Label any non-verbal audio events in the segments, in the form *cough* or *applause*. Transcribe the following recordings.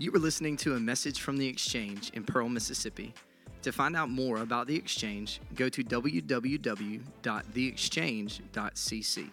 You were listening to a message from the Exchange in Pearl, Mississippi. To find out more about the Exchange, go to www.theexchange.cc.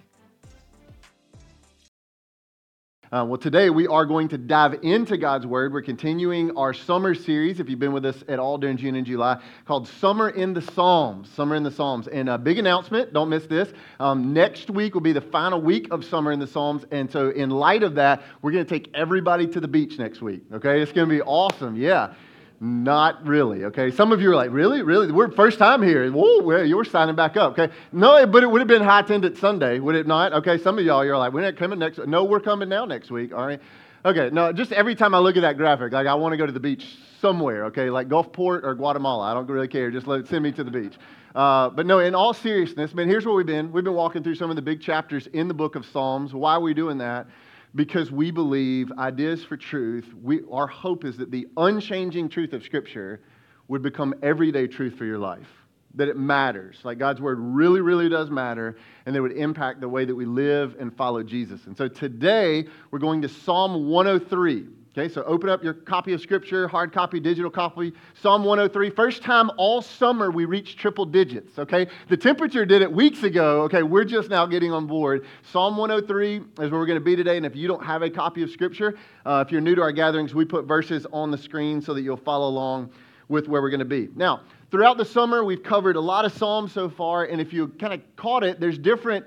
Uh, well, today we are going to dive into God's Word. We're continuing our summer series, if you've been with us at all during June and July, called Summer in the Psalms. Summer in the Psalms. And a big announcement, don't miss this. Um, next week will be the final week of Summer in the Psalms. And so, in light of that, we're going to take everybody to the beach next week. Okay? It's going to be awesome. Yeah. Not really, okay? Some of you are like, really? Really? We're first time here. Whoa, well, you're signing back up, okay? No, but it would have been high attendance Sunday, would it not? Okay, some of y'all, you're like, we're not coming next No, we're coming now next week, all right? Okay, no, just every time I look at that graphic, like I want to go to the beach somewhere, okay? Like Gulfport or Guatemala. I don't really care. Just let, send me to the beach. Uh, but no, in all seriousness, man, here's where we've been. We've been walking through some of the big chapters in the book of Psalms. Why are we doing that? Because we believe ideas for truth, we, our hope is that the unchanging truth of Scripture would become everyday truth for your life. That it matters. Like God's Word really, really does matter, and that would impact the way that we live and follow Jesus. And so today, we're going to Psalm 103. Okay, so open up your copy of Scripture, hard copy, digital copy, Psalm 103. First time all summer we reached triple digits. Okay, the temperature did it weeks ago. Okay, we're just now getting on board. Psalm 103 is where we're going to be today. And if you don't have a copy of Scripture, uh, if you're new to our gatherings, we put verses on the screen so that you'll follow along with where we're going to be. Now, throughout the summer, we've covered a lot of Psalms so far. And if you kind of caught it, there's different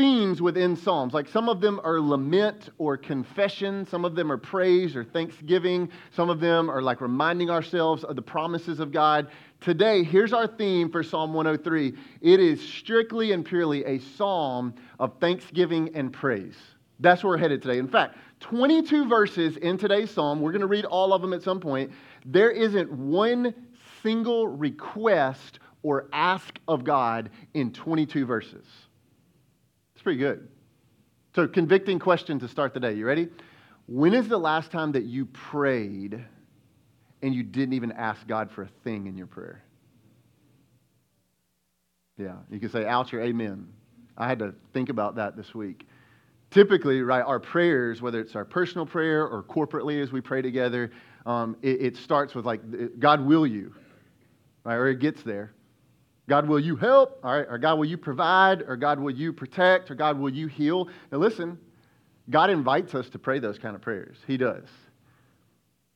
themes within Psalms. Like some of them are lament or confession, some of them are praise or thanksgiving, some of them are like reminding ourselves of the promises of God. Today, here's our theme for Psalm 103 it is strictly and purely a psalm of thanksgiving and praise. That's where we're headed today. In fact, 22 verses in today's psalm, we're going to read all of them at some point. There isn't one single request or ask of God in 22 verses. It's pretty good. So, convicting question to start the day. You ready? When is the last time that you prayed and you didn't even ask God for a thing in your prayer? Yeah, you can say ouch or amen. I had to think about that this week. Typically, right, our prayers, whether it's our personal prayer or corporately as we pray together, um, it, it starts with like, God will you, right? Or it gets there. God, will you help? All right. Or God, will you provide? Or God, will you protect? Or God, will you heal? Now, listen, God invites us to pray those kind of prayers. He does.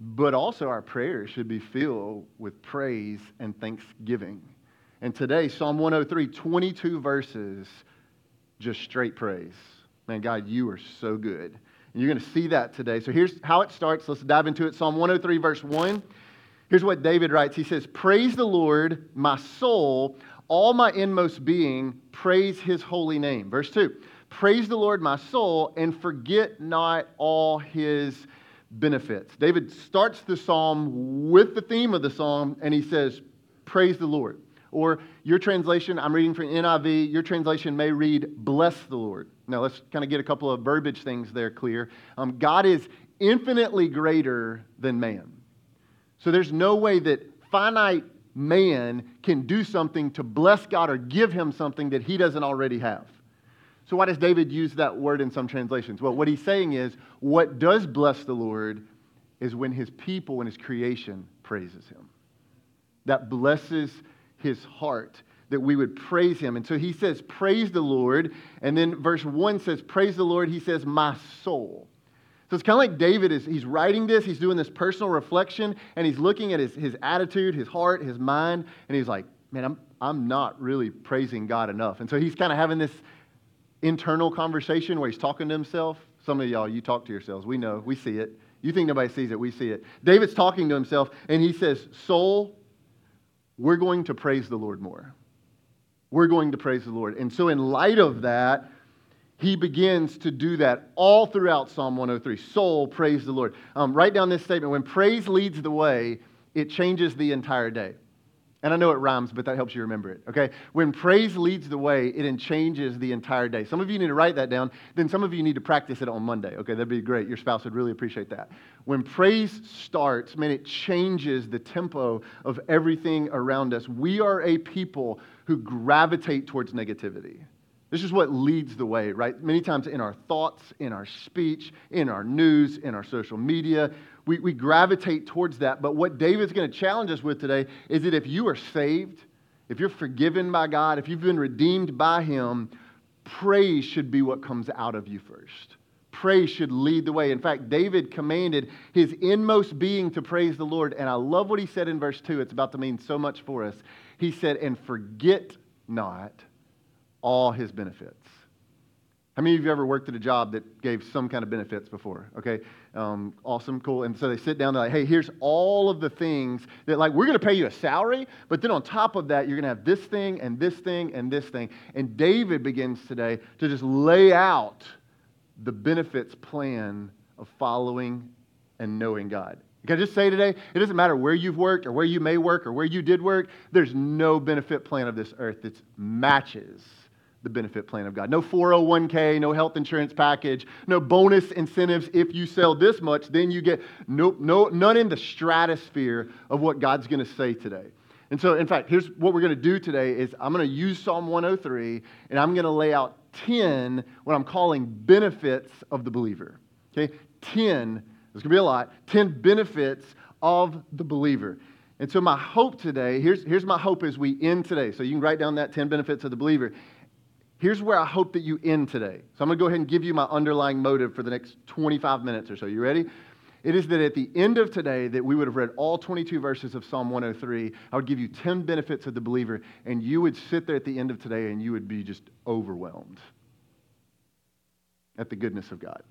But also, our prayers should be filled with praise and thanksgiving. And today, Psalm 103, 22 verses, just straight praise. Man, God, you are so good. And you're going to see that today. So here's how it starts. Let's dive into it. Psalm 103, verse 1. Here's what David writes He says, Praise the Lord, my soul, all my inmost being, praise his holy name. Verse 2 Praise the Lord, my soul, and forget not all his benefits. David starts the psalm with the theme of the psalm, and he says, Praise the Lord. Or your translation, I'm reading from NIV, your translation may read, Bless the Lord. Now, let's kind of get a couple of verbiage things there clear. Um, God is infinitely greater than man. So there's no way that finite man can do something to bless God or give him something that he doesn't already have. So, why does David use that word in some translations? Well, what he's saying is what does bless the Lord is when his people and his creation praises him. That blesses his heart that we would praise him. And so he says, Praise the Lord. And then verse 1 says, Praise the Lord. He says, My soul. So it's kind of like David is he's writing this, he's doing this personal reflection, and he's looking at his, his attitude, his heart, his mind, and he's like, man, I'm, I'm not really praising God enough. And so he's kind of having this internal conversation where he's talking to himself. Some of y'all, you talk to yourselves. We know, we see it. You think nobody sees it, we see it. David's talking to himself, and he says, Soul, we're going to praise the Lord more. We're going to praise the Lord. And so, in light of that, he begins to do that all throughout Psalm 103. Soul, praise the Lord. Um, write down this statement when praise leads the way, it changes the entire day. And I know it rhymes, but that helps you remember it, okay? When praise leads the way, it changes the entire day. Some of you need to write that down. Then some of you need to practice it on Monday, okay? That'd be great. Your spouse would really appreciate that. When praise starts, man, it changes the tempo of everything around us. We are a people who gravitate towards negativity. This is what leads the way, right? Many times in our thoughts, in our speech, in our news, in our social media, we, we gravitate towards that. But what David's going to challenge us with today is that if you are saved, if you're forgiven by God, if you've been redeemed by Him, praise should be what comes out of you first. Praise should lead the way. In fact, David commanded his inmost being to praise the Lord. And I love what he said in verse 2. It's about to mean so much for us. He said, And forget not all his benefits. How many of you ever worked at a job that gave some kind of benefits before? Okay, um, awesome, cool. And so they sit down, they're like, hey, here's all of the things that, like, we're to pay you a salary, but then on top of that, you're to have this thing and this thing and this thing. And David begins today to just lay out the benefits plan of following and knowing God. Can I just say today, it doesn't matter where you've worked or where you may work or where you did work, there's no benefit plan of this earth that matches the benefit plan of God. No 401k, no health insurance package, no bonus incentives. If you sell this much, then you get no, no, none in the stratosphere of what God's going to say today. And so, in fact, here's what we're going to do today is I'm going to use Psalm 103 and I'm going to lay out 10 what I'm calling benefits of the believer. Okay? 10, there's going to be a lot, 10 benefits of the believer. And so my hope today, here's, here's my hope as we end today. So you can write down that 10 benefits of the believer. Here's where I hope that you end today. So I'm going to go ahead and give you my underlying motive for the next 25 minutes or so. You ready? It is that at the end of today that we would have read all 22 verses of Psalm 103. I would give you 10 benefits of the believer and you would sit there at the end of today and you would be just overwhelmed at the goodness of God.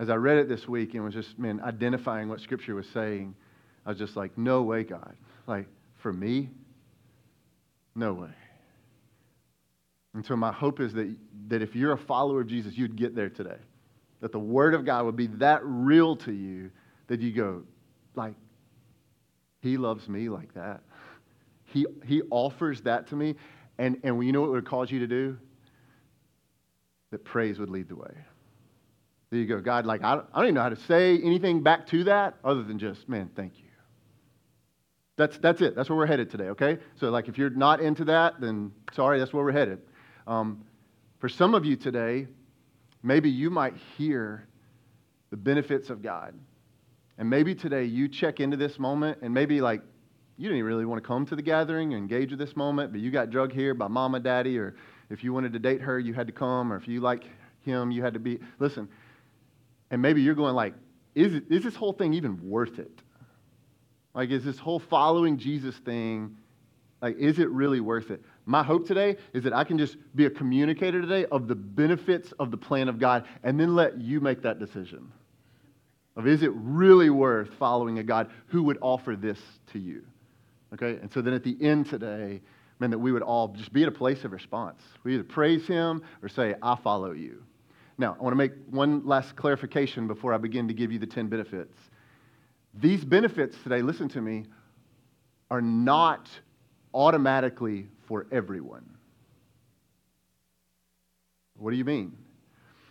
As I read it this week and was just, man, identifying what Scripture was saying, I was just like, no way, God. Like, for me, no way. And so my hope is that, that if you're a follower of Jesus, you'd get there today. That the Word of God would be that real to you that you go, like, He loves me like that. He, he offers that to me. And, and you know what it would cause you to do? That praise would lead the way. There you go. God, like, I don't, I don't even know how to say anything back to that other than just, man, thank you. That's, that's it. That's where we're headed today, okay? So, like, if you're not into that, then sorry, that's where we're headed. Um, for some of you today, maybe you might hear the benefits of God. And maybe today you check into this moment and maybe like you didn't really want to come to the gathering and engage with this moment, but you got drugged here by mama, daddy, or if you wanted to date her, you had to come, or if you like him, you had to be. Listen, and maybe you're going like, is, it, is this whole thing even worth it? Like, is this whole following Jesus thing, like, is it really worth it? My hope today is that I can just be a communicator today of the benefits of the plan of God and then let you make that decision. Of is it really worth following a God who would offer this to you? Okay? And so then at the end today, man, that we would all just be at a place of response. We either praise Him or say, I follow you. Now, I want to make one last clarification before I begin to give you the 10 benefits. These benefits today, listen to me, are not automatically for everyone. What do you mean?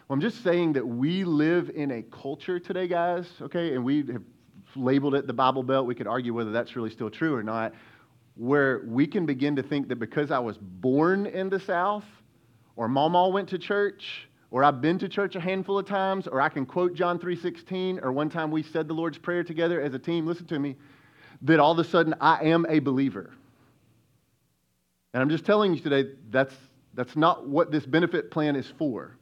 Well, I'm just saying that we live in a culture today, guys, okay, and we have labeled it the Bible Belt. We could argue whether that's really still true or not, where we can begin to think that because I was born in the South, or Mama went to church, or I've been to church a handful of times, or I can quote John 3:16, or one time we said the Lord's Prayer together as a team, listen to me, that all of a sudden I am a believer. And I'm just telling you today, that's, that's not what this benefit plan is for.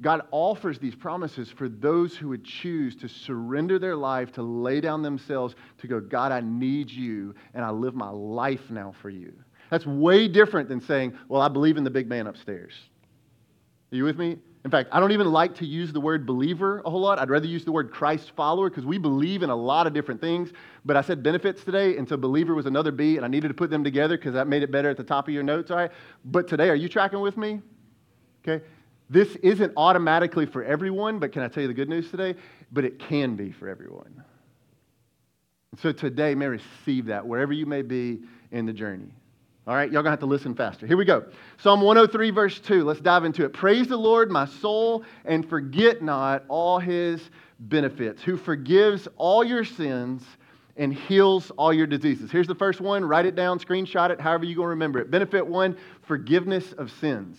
God offers these promises for those who would choose to surrender their life, to lay down themselves, to go, God, I need you, and I live my life now for you. That's way different than saying, Well, I believe in the big man upstairs. Are you with me? In fact, I don't even like to use the word believer a whole lot. I'd rather use the word Christ follower because we believe in a lot of different things. But I said benefits today, and so believer was another B, and I needed to put them together because that made it better at the top of your notes, all right? But today, are you tracking with me? Okay? This isn't automatically for everyone, but can I tell you the good news today? But it can be for everyone. So today, may receive that wherever you may be in the journey. All right, y'all gonna have to listen faster. Here we go. Psalm 103, verse 2. Let's dive into it. Praise the Lord, my soul, and forget not all his benefits, who forgives all your sins and heals all your diseases. Here's the first one. Write it down, screenshot it, however you're to remember it. Benefit one forgiveness of sins.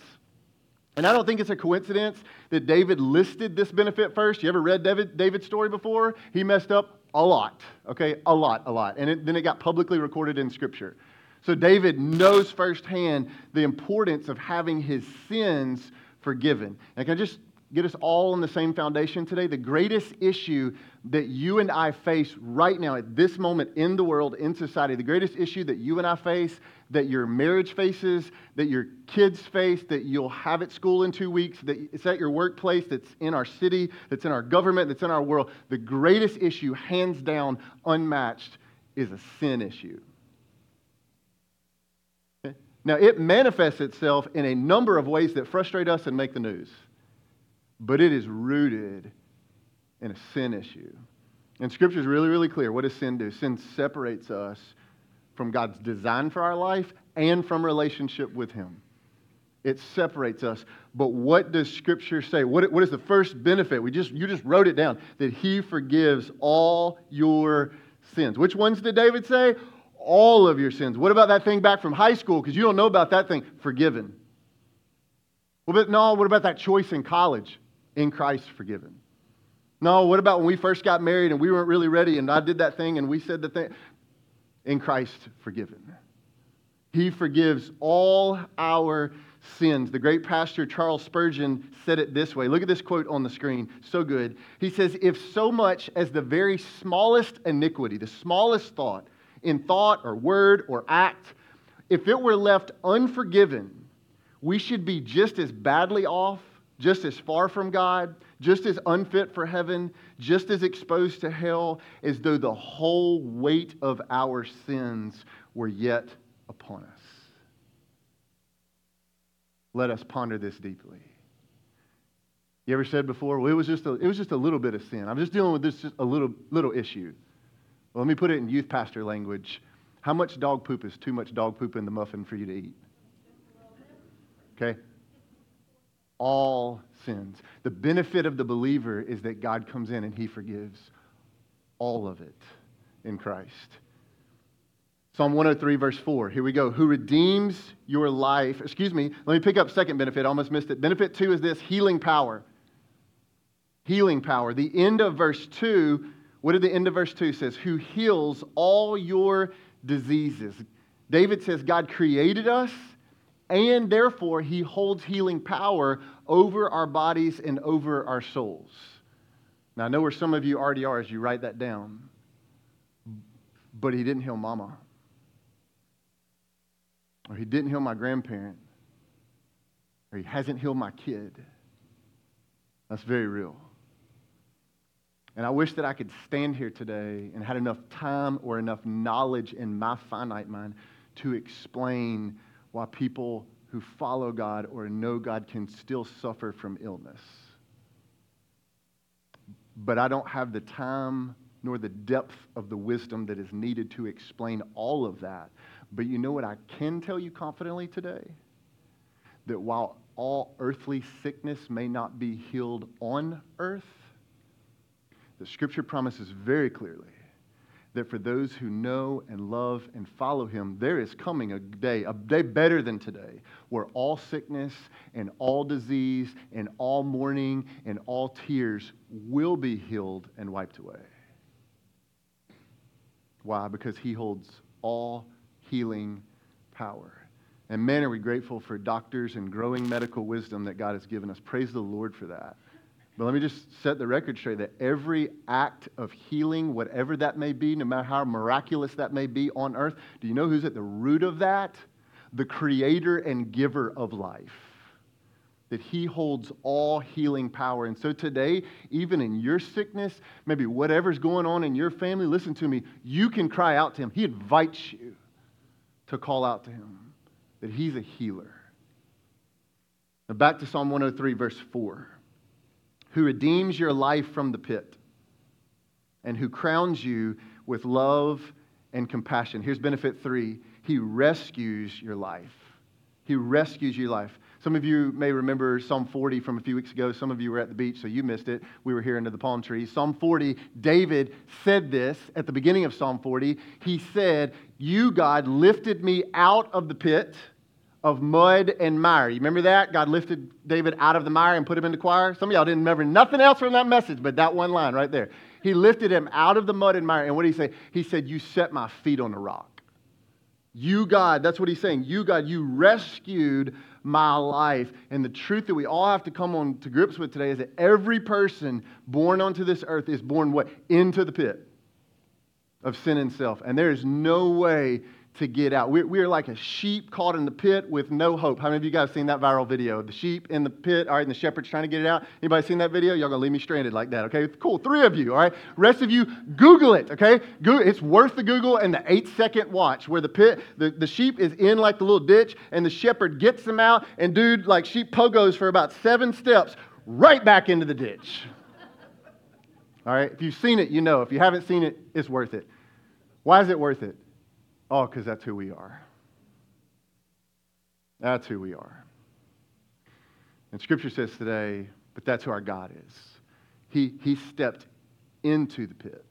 And I don't think it's a coincidence that David listed this benefit first. You ever read David, David's story before? He messed up a lot, okay? A lot, a lot. And it, then it got publicly recorded in Scripture. So David knows firsthand the importance of having his sins forgiven. And can I just get us all on the same foundation today? The greatest issue that you and I face right now at this moment in the world, in society, the greatest issue that you and I face, that your marriage faces, that your kids face, that you'll have at school in two weeks, that it's at your workplace, that's in our city, that's in our government, that's in our world, the greatest issue, hands down, unmatched, is a sin issue. Now, it manifests itself in a number of ways that frustrate us and make the news, but it is rooted in a sin issue. And Scripture is really, really clear. What does sin do? Sin separates us from God's design for our life and from relationship with Him. It separates us. But what does Scripture say? What, what is the first benefit? We just, you just wrote it down that He forgives all your sins. Which ones did David say? All of your sins. What about that thing back from high school? Because you don't know about that thing. Forgiven. Well, but no, what about that choice in college? In Christ, forgiven. No, what about when we first got married and we weren't really ready and I did that thing and we said the thing? In Christ, forgiven. He forgives all our sins. The great pastor Charles Spurgeon said it this way. Look at this quote on the screen. So good. He says, If so much as the very smallest iniquity, the smallest thought, in thought or word or act, if it were left unforgiven, we should be just as badly off, just as far from God, just as unfit for heaven, just as exposed to hell, as though the whole weight of our sins were yet upon us. Let us ponder this deeply. You ever said before, well, it was just a, it was just a little bit of sin. I'm just dealing with this just a little, little issue. Let me put it in youth pastor language. How much dog poop is too much dog poop in the muffin for you to eat? Okay? All sins. The benefit of the believer is that God comes in and he forgives all of it in Christ. Psalm 103, verse 4. Here we go. Who redeems your life. Excuse me. Let me pick up second benefit. I almost missed it. Benefit two is this healing power. Healing power. The end of verse 2 what did the end of verse 2 says? Who heals all your diseases. David says God created us and therefore he holds healing power over our bodies and over our souls. Now I know where some of you already are as you write that down. But he didn't heal mama. Or he didn't heal my grandparent. Or he hasn't healed my kid. That's very real. And I wish that I could stand here today and had enough time or enough knowledge in my finite mind to explain why people who follow God or know God can still suffer from illness. But I don't have the time nor the depth of the wisdom that is needed to explain all of that. But you know what I can tell you confidently today? That while all earthly sickness may not be healed on earth, the scripture promises very clearly that for those who know and love and follow him, there is coming a day, a day better than today, where all sickness and all disease and all mourning and all tears will be healed and wiped away. Why? Because he holds all healing power. And man, are we grateful for doctors and growing medical wisdom that God has given us. Praise the Lord for that. But let me just set the record straight that every act of healing, whatever that may be, no matter how miraculous that may be on earth, do you know who's at the root of that? The creator and giver of life. That he holds all healing power. And so today, even in your sickness, maybe whatever's going on in your family, listen to me, you can cry out to him. He invites you to call out to him that he's a healer. Now back to Psalm 103, verse 4 who redeems your life from the pit and who crowns you with love and compassion. Here's benefit three He rescues your life. He rescues your life. Some of you may remember Psalm 40 from a few weeks ago. Some of you were at the beach, so you missed it. We were here under the palm trees. Psalm 40, David said this at the beginning of Psalm 40. He said, You, God, lifted me out of the pit of mud and mire. You remember that? God lifted David out of the mire and put him in the choir. Some of y'all didn't remember nothing else from that message, but that one line right there. He lifted him out of the mud and mire. And what did he say? He said, You set my feet on the rock. You, God, that's what he's saying. You, God, you rescued my life. And the truth that we all have to come on to grips with today is that every person born onto this earth is born what? Into the pit of sin and self. And there is no way to get out. We're, we're like a sheep caught in the pit with no hope. How many of you guys seen that viral video? The sheep in the pit, all right, and the shepherd's trying to get it out. Anybody seen that video? Y'all gonna leave me stranded like that, okay? Cool, three of you, all right? Rest of you, Google it, okay? Google, it's worth the Google and the eight second watch where the pit, the, the sheep is in like the little ditch and the shepherd gets them out and dude, like sheep pogos for about seven steps right back into the ditch. All right, if you've seen it, you know. If you haven't seen it, it's worth it. Why is it worth it? Oh, because that's who we are. That's who we are. And Scripture says today, but that's who our God is. He, he stepped into the pit.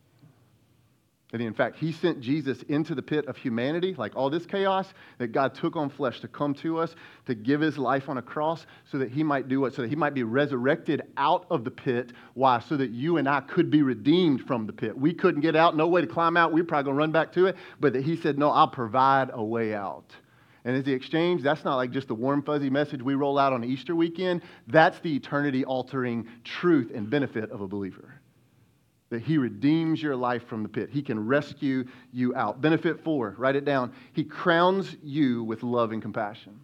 And in fact, he sent Jesus into the pit of humanity, like all this chaos, that God took on flesh to come to us, to give his life on a cross so that he might do what? So that he might be resurrected out of the pit. Why? So that you and I could be redeemed from the pit. We couldn't get out, no way to climb out. We are probably going to run back to it. But that he said, No, I'll provide a way out. And as the exchange, that's not like just the warm, fuzzy message we roll out on Easter weekend. That's the eternity altering truth and benefit of a believer that he redeems your life from the pit. He can rescue you out. Benefit four, write it down. He crowns you with love and compassion.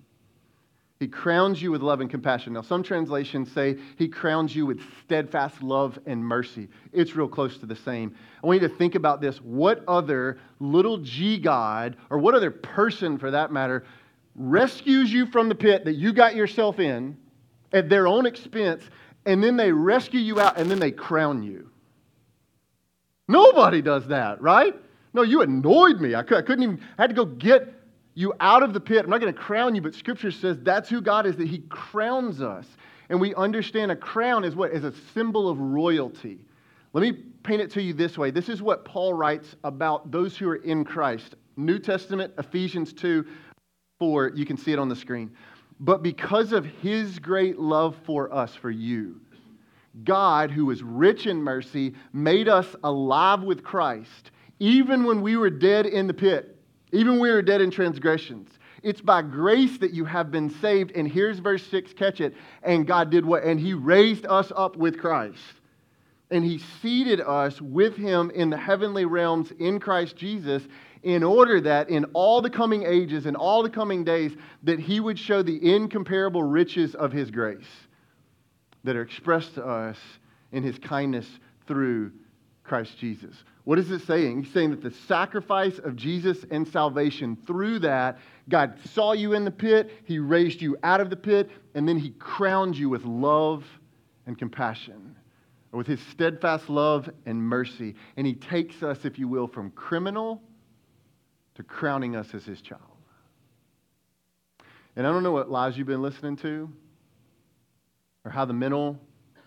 He crowns you with love and compassion. Now, some translations say he crowns you with steadfast love and mercy. It's real close to the same. I want you to think about this. What other little g God, or what other person for that matter, rescues you from the pit that you got yourself in at their own expense, and then they rescue you out, and then they crown you? Nobody does that, right? No, you annoyed me. I, could, not even, I had to go get you out of the pit. I'm not going to crown you, but Scripture says that's who God is, that He crowns us. And we understand a crown is what? Is a symbol of royalty. Let me paint it to you this way. This is what Paul writes about those who are in Christ. New Testament, Ephesians 2 4. You can see it on the screen. But because of His great love for us, for you, God, who is rich in mercy, made us alive with Christ, even when we were dead in the pit, even when we were dead in transgressions. It's by grace that you have been saved. And here's verse 6, catch it. And God did what? And He raised us up with Christ. And He seated us with Him in the heavenly realms in Christ Jesus in order that in all the coming ages and all the coming days that He would show the incomparable riches of His grace that are expressed to us in his kindness through Christ Jesus. What is it saying? He's saying that the sacrifice of Jesus and salvation, through that, God saw you in the pit, He raised you out of the pit, and then He crowned you with love and compassion, with His steadfast love and mercy. And He takes us, if you will, from criminal to crowning us as His child. And I don't know what lies you've been listening to or how the mental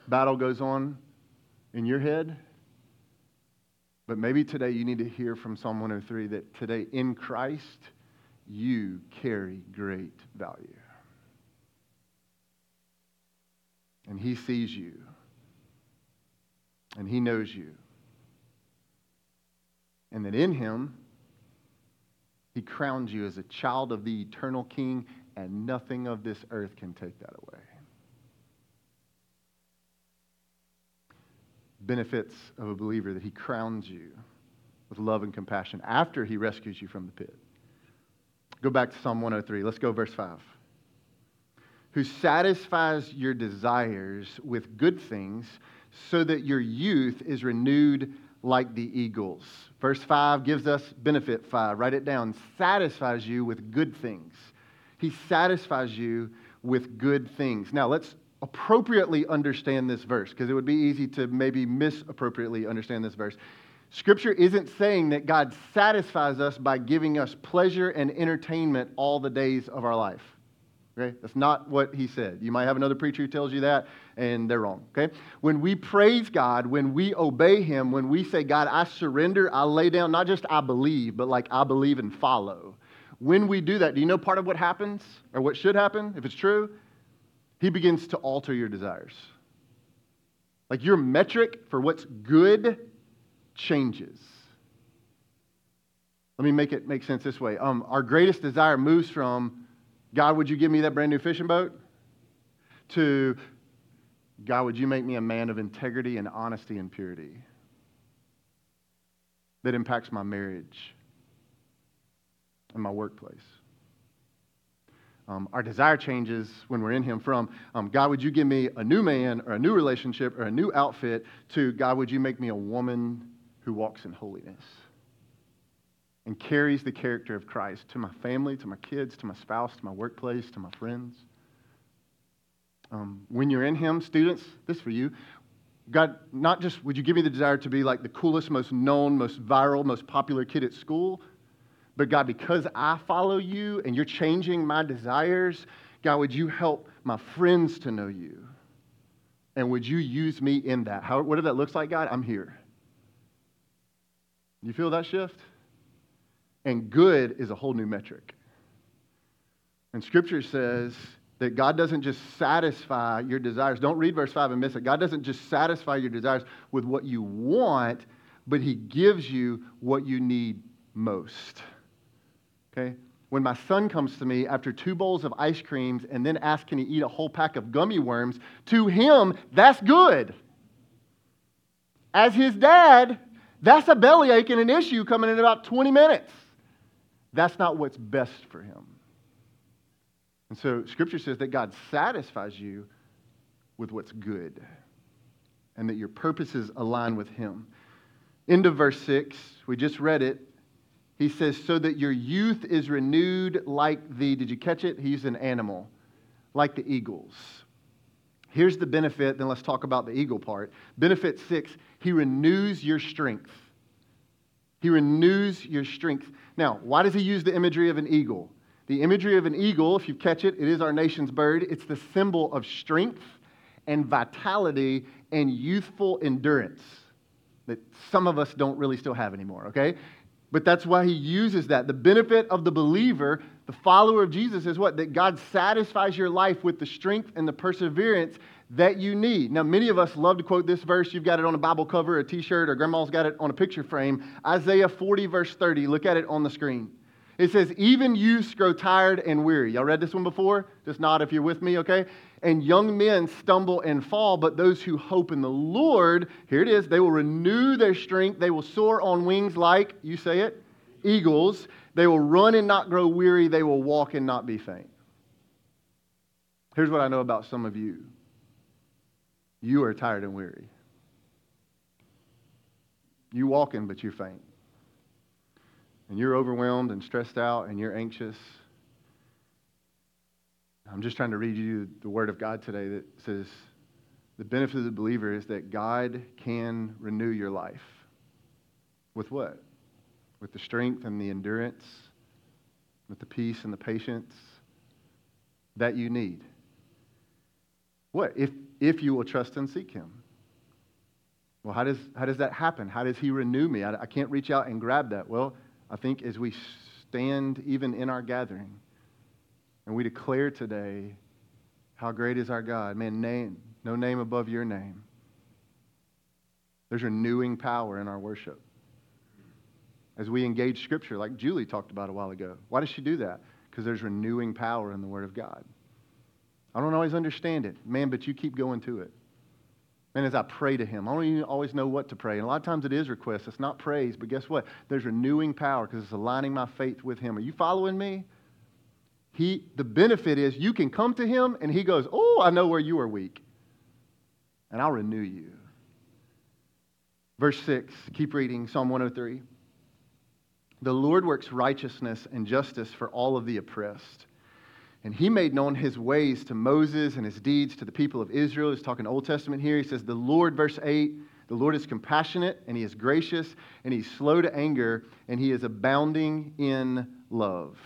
battle goes on in your head. But maybe today you need to hear from Psalm 103 that today in Christ you carry great value. And He sees you, and He knows you. And that in Him, He crowns you as a child of the eternal King, and nothing of this earth can take that away. Benefits of a believer that he crowns you with love and compassion after he rescues you from the pit. Go back to Psalm 103. Let's go, verse 5. Who satisfies your desires with good things so that your youth is renewed like the eagles. Verse 5 gives us benefit 5. Write it down. Satisfies you with good things. He satisfies you with good things. Now, let's appropriately understand this verse, because it would be easy to maybe misappropriately understand this verse. Scripture isn't saying that God satisfies us by giving us pleasure and entertainment all the days of our life. Okay? That's not what he said. You might have another preacher who tells you that, and they're wrong. Okay? When we praise God, when we obey him, when we say, God, I surrender, I lay down, not just I believe, but like I believe and follow. When we do that, do you know part of what happens, or what should happen, if it's true? He begins to alter your desires. Like your metric for what's good changes. Let me make it make sense this way. Um, our greatest desire moves from, God, would you give me that brand new fishing boat? To, God, would you make me a man of integrity and honesty and purity? That impacts my marriage and my workplace. Um, our desire changes when we're in Him from, um, God, would you give me a new man or a new relationship or a new outfit, to, God, would you make me a woman who walks in holiness and carries the character of Christ to my family, to my kids, to my spouse, to my workplace, to my friends? Um, when you're in Him, students, this for you. God, not just would you give me the desire to be like the coolest, most known, most viral, most popular kid at school, but God, because I follow you and you're changing my desires, God, would you help my friends to know you? And would you use me in that? How, whatever that looks like, God, I'm here. You feel that shift? And good is a whole new metric. And Scripture says that God doesn't just satisfy your desires. Don't read verse 5 and miss it. God doesn't just satisfy your desires with what you want, but He gives you what you need most. Okay? When my son comes to me after two bowls of ice creams and then asks, can he eat a whole pack of gummy worms, to him, that's good. As his dad, that's a bellyache and an issue coming in about 20 minutes. That's not what's best for him. And so Scripture says that God satisfies you with what's good and that your purposes align with Him. End of verse 6, we just read it. He says, so that your youth is renewed like the, did you catch it? He's an animal, like the eagles. Here's the benefit, then let's talk about the eagle part. Benefit six, he renews your strength. He renews your strength. Now, why does he use the imagery of an eagle? The imagery of an eagle, if you catch it, it is our nation's bird. It's the symbol of strength and vitality and youthful endurance that some of us don't really still have anymore, okay? But that's why he uses that. The benefit of the believer, the follower of Jesus, is what? That God satisfies your life with the strength and the perseverance that you need. Now, many of us love to quote this verse. You've got it on a Bible cover, a t shirt, or grandma's got it on a picture frame. Isaiah 40, verse 30. Look at it on the screen. It says, Even youths grow tired and weary. Y'all read this one before? Just nod if you're with me, okay? And young men stumble and fall, but those who hope in the Lord, here it is, they will renew their strength. They will soar on wings like, you say it, eagles. They will run and not grow weary. They will walk and not be faint. Here's what I know about some of you you are tired and weary. You walking, but you're faint. And you're overwhelmed and stressed out and you're anxious I'm just trying to read you the word of God today that says the benefit of the believer is that God can renew your life. With what? With the strength and the endurance, with the peace and the patience that you need. What? If, if you will trust and seek Him. Well, how does, how does that happen? How does He renew me? I, I can't reach out and grab that. Well, I think as we stand even in our gathering, and we declare today how great is our God. Man, name, no name above your name. There's renewing power in our worship. As we engage Scripture, like Julie talked about a while ago. Why does she do that? Because there's renewing power in the Word of God. I don't always understand it, man, but you keep going to it. And as I pray to Him, I don't even always know what to pray. And a lot of times it is request. It's not praise, but guess what? There's renewing power because it's aligning my faith with Him. Are you following me? He, the benefit is you can come to him and he goes, Oh, I know where you are weak, and I'll renew you. Verse 6, keep reading Psalm 103. The Lord works righteousness and justice for all of the oppressed. And he made known his ways to Moses and his deeds to the people of Israel. He's talking Old Testament here. He says, The Lord, verse 8, the Lord is compassionate and he is gracious and he's slow to anger and he is abounding in love.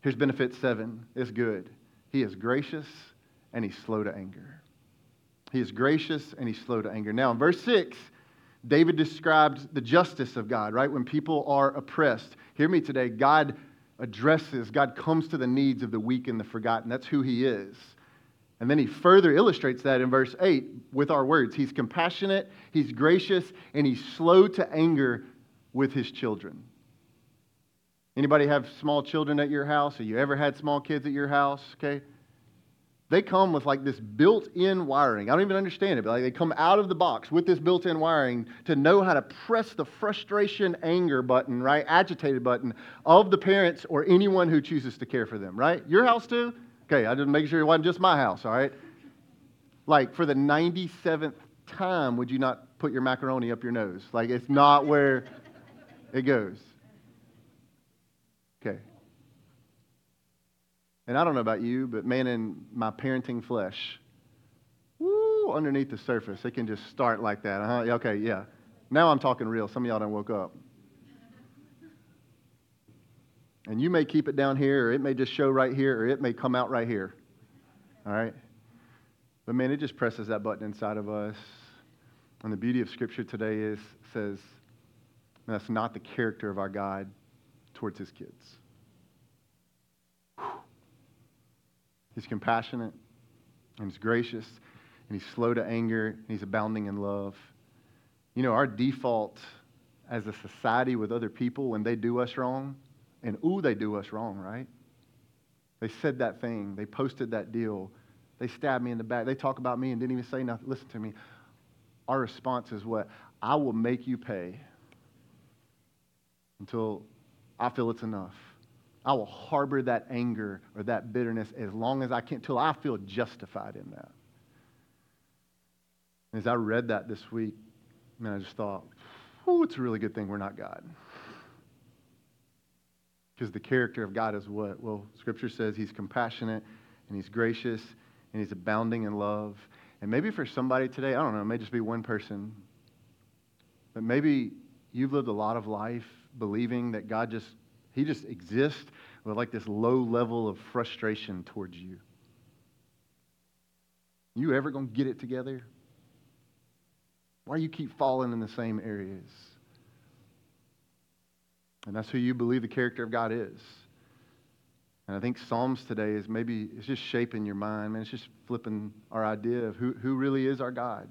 Here's benefit seven it's good. He is gracious and he's slow to anger. He is gracious and he's slow to anger. Now, in verse 6, David describes the justice of God, right? When people are oppressed. Hear me today. God addresses, God comes to the needs of the weak and the forgotten. That's who he is. And then he further illustrates that in verse 8 with our words. He's compassionate, he's gracious, and he's slow to anger with his children. Anybody have small children at your house? Have you ever had small kids at your house? Okay. They come with like this built-in wiring. I don't even understand it, but like they come out of the box with this built-in wiring to know how to press the frustration anger button, right? Agitated button of the parents or anyone who chooses to care for them, right? Your house too? Okay, I just make sure it wasn't just my house, all right? Like for the 97th time, would you not put your macaroni up your nose? Like it's not where it goes. Okay. And I don't know about you, but man, in my parenting flesh, woo, underneath the surface, it can just start like that. Uh-huh. Okay, yeah. Now I'm talking real. Some of y'all don't woke up. And you may keep it down here, or it may just show right here, or it may come out right here. All right? But man, it just presses that button inside of us. And the beauty of Scripture today is says that's not the character of our God towards his kids. He's compassionate, and he's gracious, and he's slow to anger, and he's abounding in love. You know, our default as a society with other people when they do us wrong and ooh, they do us wrong, right? They said that thing. They posted that deal. They stabbed me in the back. They talk about me and didn't even say nothing. Listen to me. Our response is what? I will make you pay until I feel it's enough. I will harbor that anger or that bitterness as long as I can, until I feel justified in that. As I read that this week, man, I just thought, oh, it's a really good thing we're not God. Because the character of God is what? Well, Scripture says He's compassionate and He's gracious and He's abounding in love. And maybe for somebody today, I don't know, it may just be one person, but maybe you've lived a lot of life believing that God just, He just exists with like this low level of frustration towards you. You ever going to get it together? Why do you keep falling in the same areas? And that's who you believe the character of God is. And I think Psalms today is maybe, it's just shaping your mind, man. It's just flipping our idea of who, who really is our God.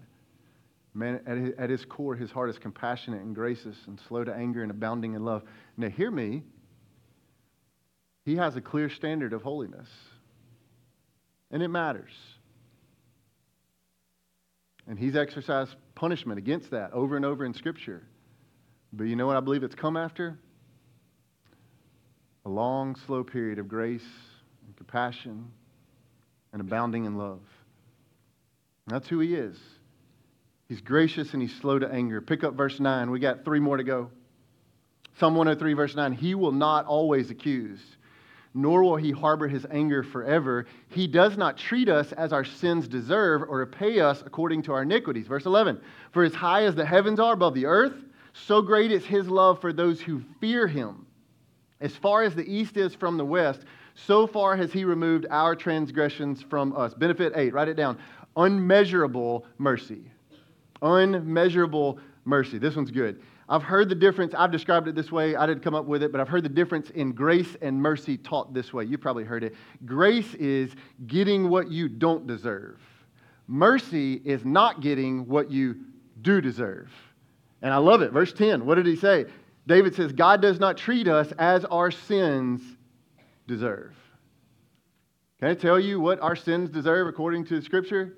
Man, at his, at his core, his heart is compassionate and gracious and slow to anger and abounding in love. Now, hear me. He has a clear standard of holiness, and it matters. And he's exercised punishment against that over and over in Scripture. But you know what I believe it's come after? a long, slow period of grace and compassion and abounding in love. And that's who he is. He's gracious and he's slow to anger. Pick up verse 9. We got three more to go. Psalm 103, verse 9. He will not always accuse, nor will he harbor his anger forever. He does not treat us as our sins deserve or repay us according to our iniquities. Verse 11. For as high as the heavens are above the earth, so great is his love for those who fear him. As far as the east is from the west, so far has he removed our transgressions from us. Benefit 8, write it down. Unmeasurable mercy. Unmeasurable mercy. This one's good. I've heard the difference. I've described it this way. I didn't come up with it, but I've heard the difference in grace and mercy taught this way. You probably heard it. Grace is getting what you don't deserve, mercy is not getting what you do deserve. And I love it. Verse 10, what did he say? David says, God does not treat us as our sins deserve. Can I tell you what our sins deserve according to Scripture?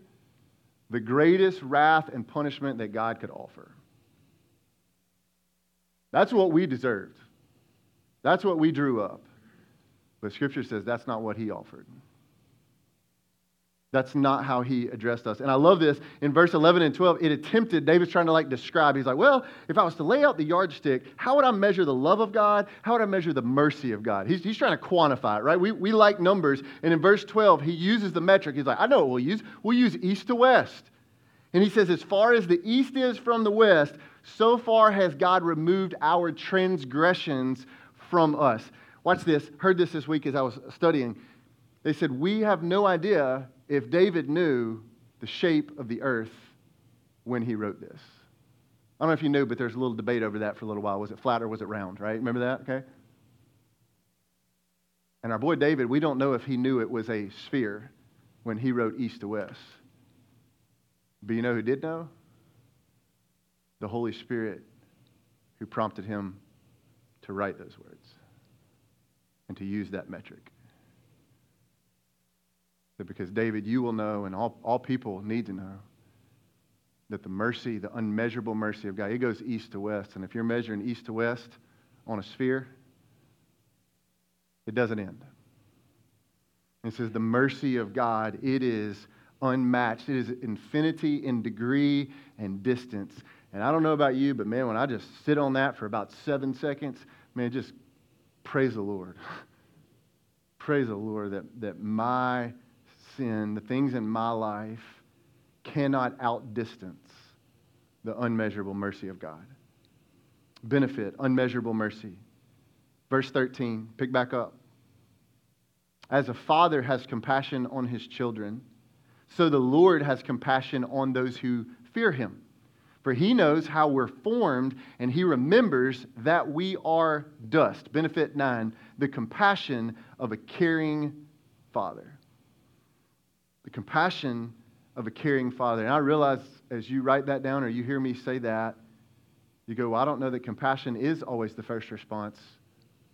The greatest wrath and punishment that God could offer. That's what we deserved. That's what we drew up. But Scripture says that's not what He offered. That's not how he addressed us. And I love this. In verse 11 and 12, it attempted, David's trying to like describe. He's like, well, if I was to lay out the yardstick, how would I measure the love of God? How would I measure the mercy of God? He's, he's trying to quantify it, right? We, we like numbers. And in verse 12, he uses the metric. He's like, I know what we'll use. We'll use east to west. And he says, as far as the east is from the west, so far has God removed our transgressions from us. Watch this. Heard this this week as I was studying. They said, We have no idea if David knew the shape of the earth when he wrote this. I don't know if you knew, but there's a little debate over that for a little while. Was it flat or was it round, right? Remember that? Okay. And our boy David, we don't know if he knew it was a sphere when he wrote east to west. But you know who did know? The Holy Spirit who prompted him to write those words and to use that metric. That because David, you will know, and all, all people need to know, that the mercy, the unmeasurable mercy of God, it goes east to west. And if you're measuring east to west on a sphere, it doesn't end. It says the mercy of God, it is unmatched. It is infinity in degree and distance. And I don't know about you, but man, when I just sit on that for about seven seconds, man, just praise the Lord. *laughs* praise the Lord that, that my sin, the things in my life, cannot outdistance the unmeasurable mercy of God. Benefit, unmeasurable mercy. Verse 13, pick back up. As a father has compassion on his children, so the Lord has compassion on those who fear him. For he knows how we're formed, and he remembers that we are dust. Benefit 9 the compassion of a caring father. The compassion of a caring father. And I realize as you write that down or you hear me say that, you go, well, I don't know that compassion is always the first response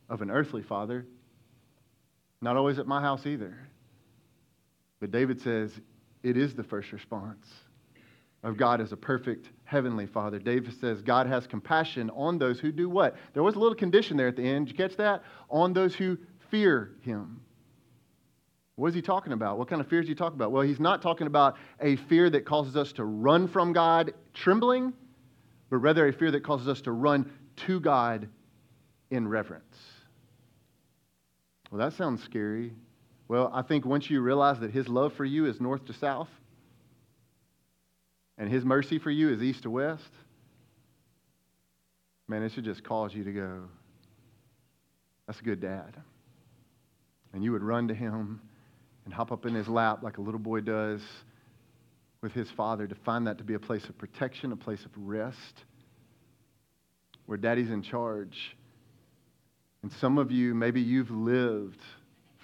of an earthly father. Not always at my house either. But David says it is the first response of God as a perfect heavenly father. David says God has compassion on those who do what? There was a little condition there at the end. Did you catch that? On those who fear him. What is he talking about? What kind of fears is he talking about? Well, he's not talking about a fear that causes us to run from God trembling, but rather a fear that causes us to run to God in reverence. Well, that sounds scary. Well, I think once you realize that his love for you is north to south, and his mercy for you is east to west, man, it should just cause you to go, that's a good dad. And you would run to him and hop up in his lap like a little boy does with his father to find that to be a place of protection, a place of rest, where daddy's in charge. And some of you, maybe you've lived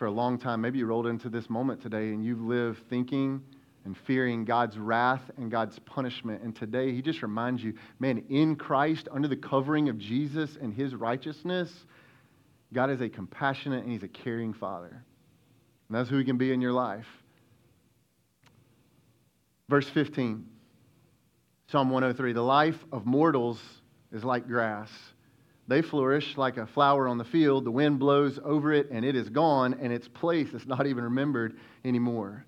for a long time. Maybe you rolled into this moment today and you've lived thinking and fearing God's wrath and God's punishment. And today, he just reminds you man, in Christ, under the covering of Jesus and his righteousness, God is a compassionate and he's a caring father. And that's who he can be in your life. Verse 15, Psalm 103 The life of mortals is like grass. They flourish like a flower on the field. The wind blows over it and it is gone, and its place is not even remembered anymore.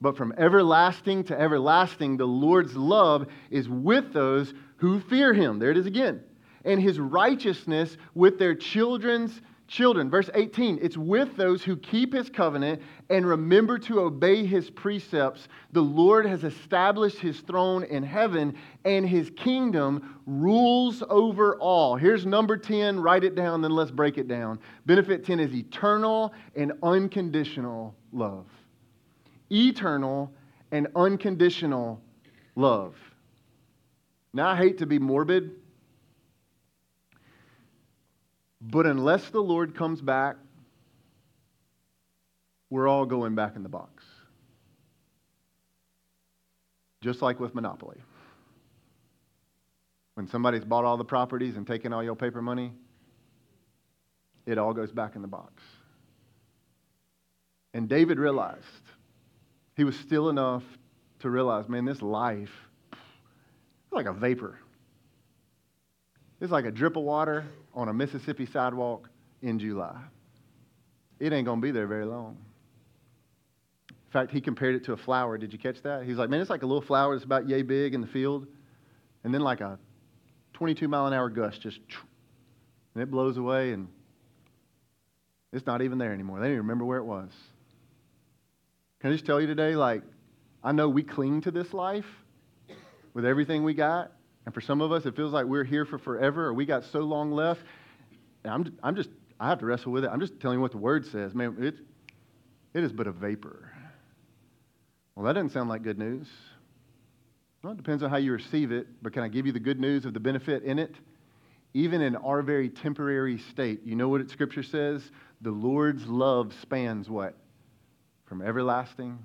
But from everlasting to everlasting, the Lord's love is with those who fear him. There it is again. And his righteousness with their children's children. Verse 18 it's with those who keep his covenant and remember to obey his precepts. The Lord has established his throne in heaven, and his kingdom rules over all. Here's number 10. Write it down, then let's break it down. Benefit 10 is eternal and unconditional love eternal and unconditional love. Now, I hate to be morbid, but unless the Lord comes back, we're all going back in the box. Just like with Monopoly. When somebody's bought all the properties and taken all your paper money, it all goes back in the box. And David realized he was still enough to realize, man, this life is like a vapor. It's like a drip of water on a Mississippi sidewalk in July. It ain't going to be there very long. In fact, he compared it to a flower. Did you catch that? He's like, man, it's like a little flower that's about yay big in the field, and then like a 22 mile an hour gust just, and it blows away, and it's not even there anymore. They don't even remember where it was. Can I just tell you today, like, I know we cling to this life with everything we got. And for some of us, it feels like we're here for forever or we got so long left. And I'm, I'm just, I have to wrestle with it. I'm just telling you what the word says. Man, it's, it is but a vapor. Well, that doesn't sound like good news. Well, it depends on how you receive it, but can I give you the good news of the benefit in it? Even in our very temporary state, you know what it, Scripture says? The Lord's love spans what? From everlasting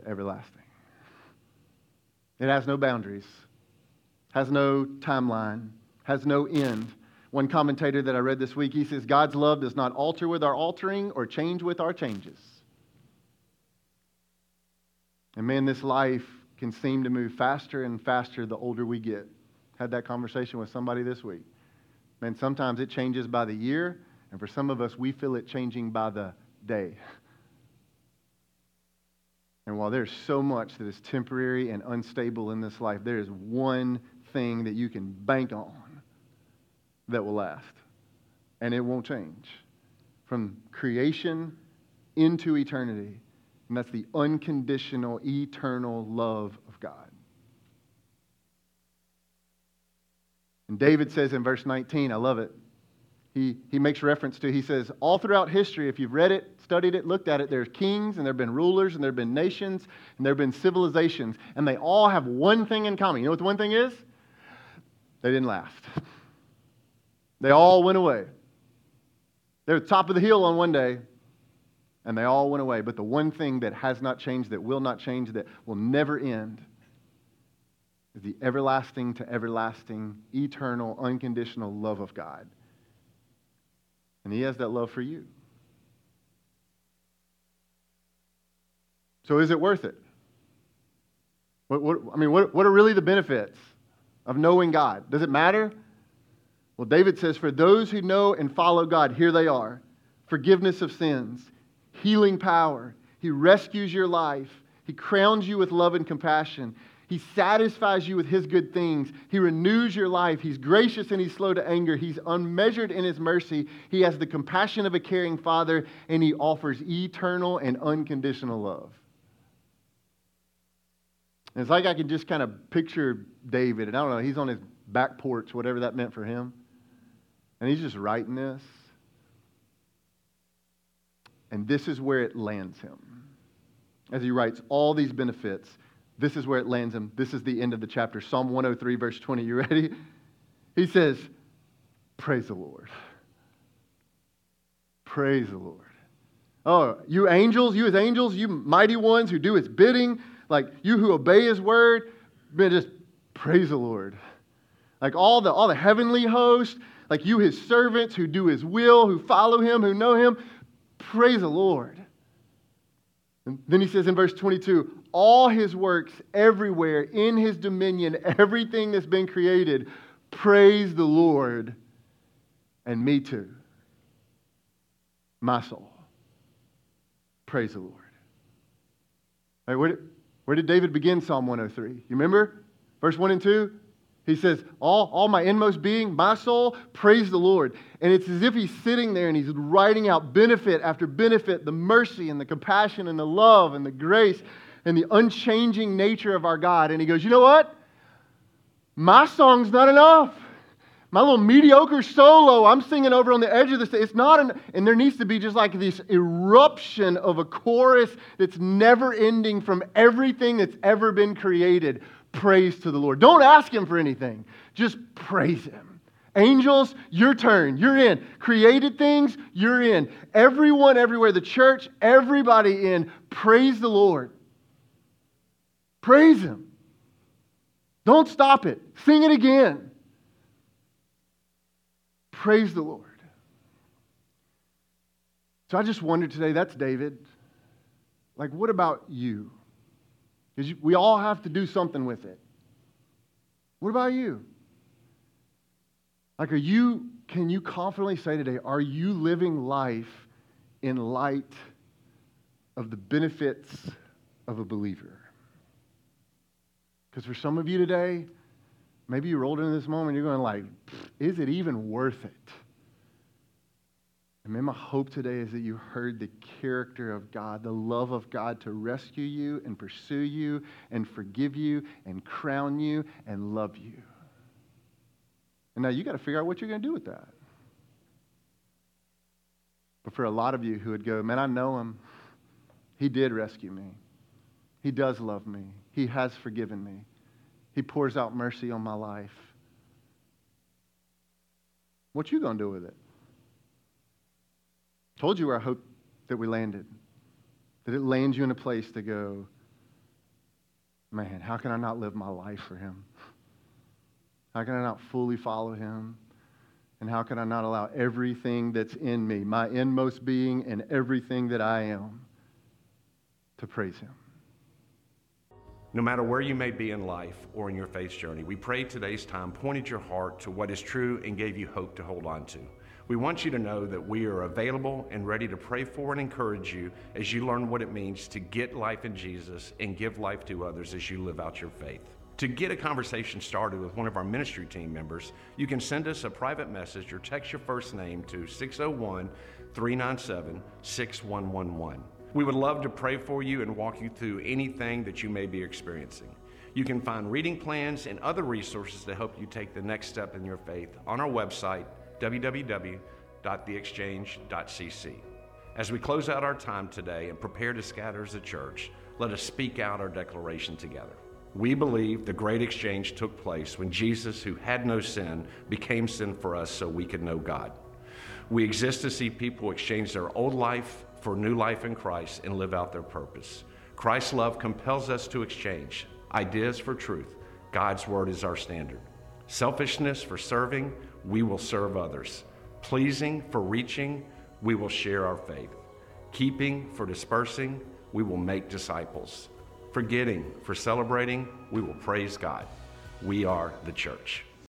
to everlasting. It has no boundaries, has no timeline, has no end. One commentator that I read this week, he says, God's love does not alter with our altering or change with our changes. And man, this life can seem to move faster and faster the older we get. Had that conversation with somebody this week. Man, sometimes it changes by the year, and for some of us, we feel it changing by the day. And while there's so much that is temporary and unstable in this life, there is one thing that you can bank on that will last, and it won't change. From creation into eternity, and that's the unconditional, eternal love of God. And David says in verse 19, I love it. He, he makes reference to, he says, all throughout history, if you've read it, studied it, looked at it, there's kings and there have been rulers and there have been nations and there have been civilizations, and they all have one thing in common. You know what the one thing is? They didn't last. They all went away. They were top of the hill on one day, and they all went away. But the one thing that has not changed, that will not change, that will never end, is the everlasting to everlasting, eternal, unconditional love of God. And He has that love for you. So is it worth it? What, what, I mean, what, what are really the benefits of knowing God? Does it matter? Well, David says, For those who know and follow God, here they are forgiveness of sins, healing power. He rescues your life, He crowns you with love and compassion. He satisfies you with His good things. He renews your life. He's gracious and He's slow to anger. He's unmeasured in His mercy. He has the compassion of a caring Father, and He offers eternal and unconditional love. And it's like I can just kind of picture David, and I don't know, he's on his back porch, whatever that meant for him. And he's just writing this. And this is where it lands him. As he writes all these benefits, this is where it lands him. This is the end of the chapter. Psalm 103, verse 20. You ready? He says, Praise the Lord. Praise the Lord. Oh, you angels, you as angels, you mighty ones who do his bidding, like you who obey his word, just praise the Lord. Like all the all the heavenly host, like you, his servants who do his will, who follow him, who know him, praise the Lord. And then he says in verse 22 all his works everywhere in his dominion, everything that's been created, praise the Lord. And me too. My soul. Praise the Lord. Right, where, did, where did David begin Psalm 103? You remember? Verse 1 and 2? He says, all, all my inmost being, my soul, praise the Lord. And it's as if he's sitting there and he's writing out benefit after benefit, the mercy and the compassion and the love and the grace and the unchanging nature of our God. And he goes, You know what? My song's not enough. My little mediocre solo I'm singing over on the edge of the stage, it's not, an, and there needs to be just like this eruption of a chorus that's never ending from everything that's ever been created praise to the Lord. Don't ask Him for anything, just praise Him. Angels, your turn. You're in. Created things, you're in. Everyone, everywhere, the church, everybody in. Praise the Lord. Praise Him. Don't stop it. Sing it again. Praise the Lord. So I just wondered today, that's David. Like, what about you? Because we all have to do something with it. What about you? Like, are you, can you confidently say today, are you living life in light of the benefits of a believer? Because for some of you today, maybe you rolled into this moment, you're going like, is it even worth it? And my hope today is that you heard the character of God, the love of God to rescue you and pursue you and forgive you and crown you and love you. And now you got to figure out what you're going to do with that. But for a lot of you who would go, man, I know him. He did rescue me. He does love me. He has forgiven me. He pours out mercy on my life. What you going to do with it? Told you I hope that we landed. That it lands you in a place to go, man, how can I not live my life for him? How can I not fully follow him? And how can I not allow everything that's in me, my inmost being and everything that I am, to praise him? No matter where you may be in life or in your faith journey, we pray today's time pointed your heart to what is true and gave you hope to hold on to. We want you to know that we are available and ready to pray for and encourage you as you learn what it means to get life in Jesus and give life to others as you live out your faith. To get a conversation started with one of our ministry team members, you can send us a private message or text your first name to 601 397 6111. We would love to pray for you and walk you through anything that you may be experiencing. You can find reading plans and other resources to help you take the next step in your faith on our website, www.theexchange.cc. As we close out our time today and prepare to scatter as a church, let us speak out our declaration together. We believe the great exchange took place when Jesus, who had no sin, became sin for us so we could know God. We exist to see people exchange their old life for new life in Christ and live out their purpose. Christ's love compels us to exchange ideas for truth. God's word is our standard. Selfishness for serving, we will serve others. Pleasing for reaching, we will share our faith. Keeping for dispersing, we will make disciples. Forgetting for celebrating, we will praise God. We are the church.